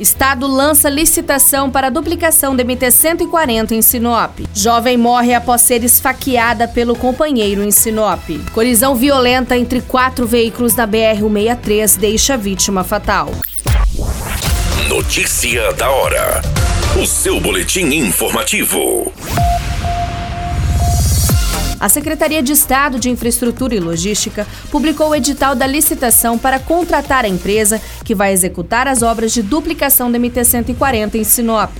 Estado lança licitação para duplicação da MT-140 em Sinop. Jovem morre após ser esfaqueada pelo companheiro em Sinop. Colisão violenta entre quatro veículos da BR-163 deixa vítima fatal. Notícia da hora. O seu boletim informativo. A Secretaria de Estado de Infraestrutura e Logística publicou o edital da licitação para contratar a empresa que vai executar as obras de duplicação da MT-140 em Sinop.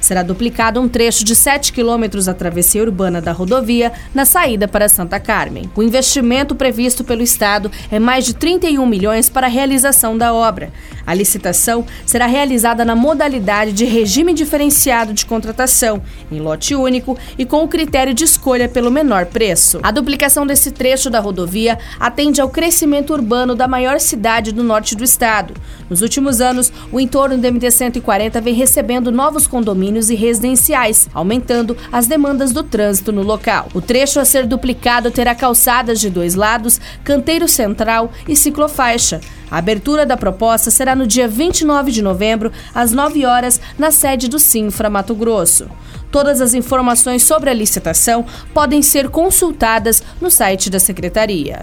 Será duplicado um trecho de 7 quilômetros da travessia urbana da rodovia na saída para Santa Carmen. O investimento previsto pelo Estado é mais de 31 milhões para a realização da obra. A licitação será realizada na modalidade de regime diferenciado de contratação, em lote único e com o critério de escolha pelo menor preço. A duplicação desse trecho da rodovia atende ao crescimento urbano da maior cidade do norte do estado. Nos últimos anos, o entorno do MT-140 vem recebendo novos condomínios e residenciais, aumentando as demandas do trânsito no local. O trecho a ser duplicado terá calçadas de dois lados, canteiro central e ciclofaixa. A abertura da proposta será no dia 29 de novembro, às 9 horas, na sede do Sinfra Mato Grosso. Todas as informações sobre a licitação podem ser consultadas no site da Secretaria.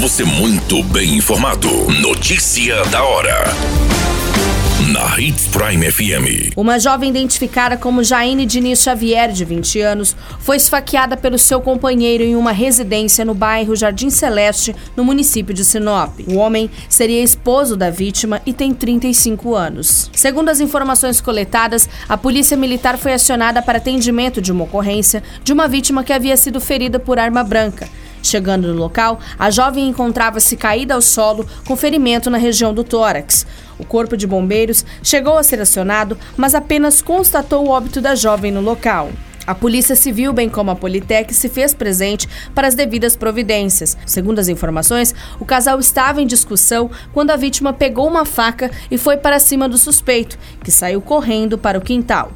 Você muito bem informado. Notícia da hora na Hits Prime FM. Uma jovem identificada como Jaine Diniz Xavier, de 20 anos, foi esfaqueada pelo seu companheiro em uma residência no bairro Jardim Celeste, no município de Sinop. O homem seria esposo da vítima e tem 35 anos. Segundo as informações coletadas, a polícia militar foi acionada para atendimento de uma ocorrência de uma vítima que havia sido ferida por arma branca. Chegando no local, a jovem encontrava-se caída ao solo com ferimento na região do tórax. O corpo de bombeiros chegou a ser acionado, mas apenas constatou o óbito da jovem no local. A Polícia Civil, bem como a Politec, se fez presente para as devidas providências. Segundo as informações, o casal estava em discussão quando a vítima pegou uma faca e foi para cima do suspeito, que saiu correndo para o quintal.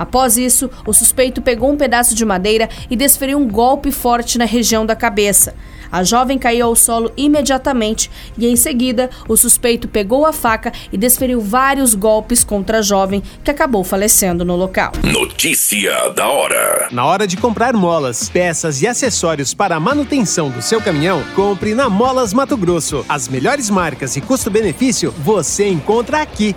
Após isso, o suspeito pegou um pedaço de madeira e desferiu um golpe forte na região da cabeça. A jovem caiu ao solo imediatamente e, em seguida, o suspeito pegou a faca e desferiu vários golpes contra a jovem, que acabou falecendo no local. Notícia da hora: Na hora de comprar molas, peças e acessórios para a manutenção do seu caminhão, compre na Molas Mato Grosso. As melhores marcas e custo-benefício você encontra aqui.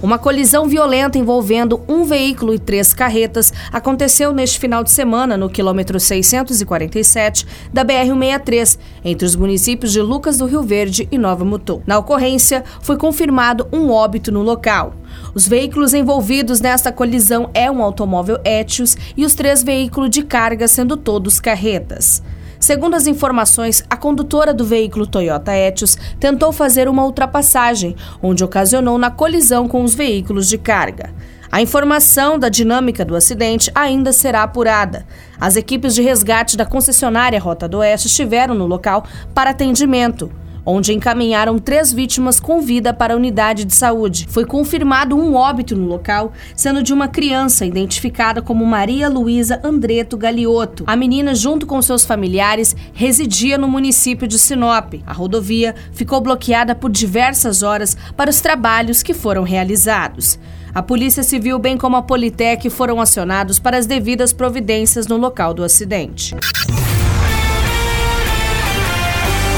Uma colisão violenta envolvendo um veículo e três carretas aconteceu neste final de semana no quilômetro 647 da BR-163, entre os municípios de Lucas do Rio Verde e Nova Mutum. Na ocorrência, foi confirmado um óbito no local. Os veículos envolvidos nesta colisão é um automóvel Etios e os três veículos de carga, sendo todos carretas. Segundo as informações, a condutora do veículo Toyota Etios tentou fazer uma ultrapassagem, onde ocasionou na colisão com os veículos de carga. A informação da dinâmica do acidente ainda será apurada. As equipes de resgate da concessionária Rota do Oeste estiveram no local para atendimento onde encaminharam três vítimas com vida para a unidade de saúde. Foi confirmado um óbito no local, sendo de uma criança identificada como Maria Luísa Andreto Galiotto. A menina, junto com seus familiares, residia no município de Sinop. A rodovia ficou bloqueada por diversas horas para os trabalhos que foram realizados. A Polícia Civil, bem como a Politec, foram acionados para as devidas providências no local do acidente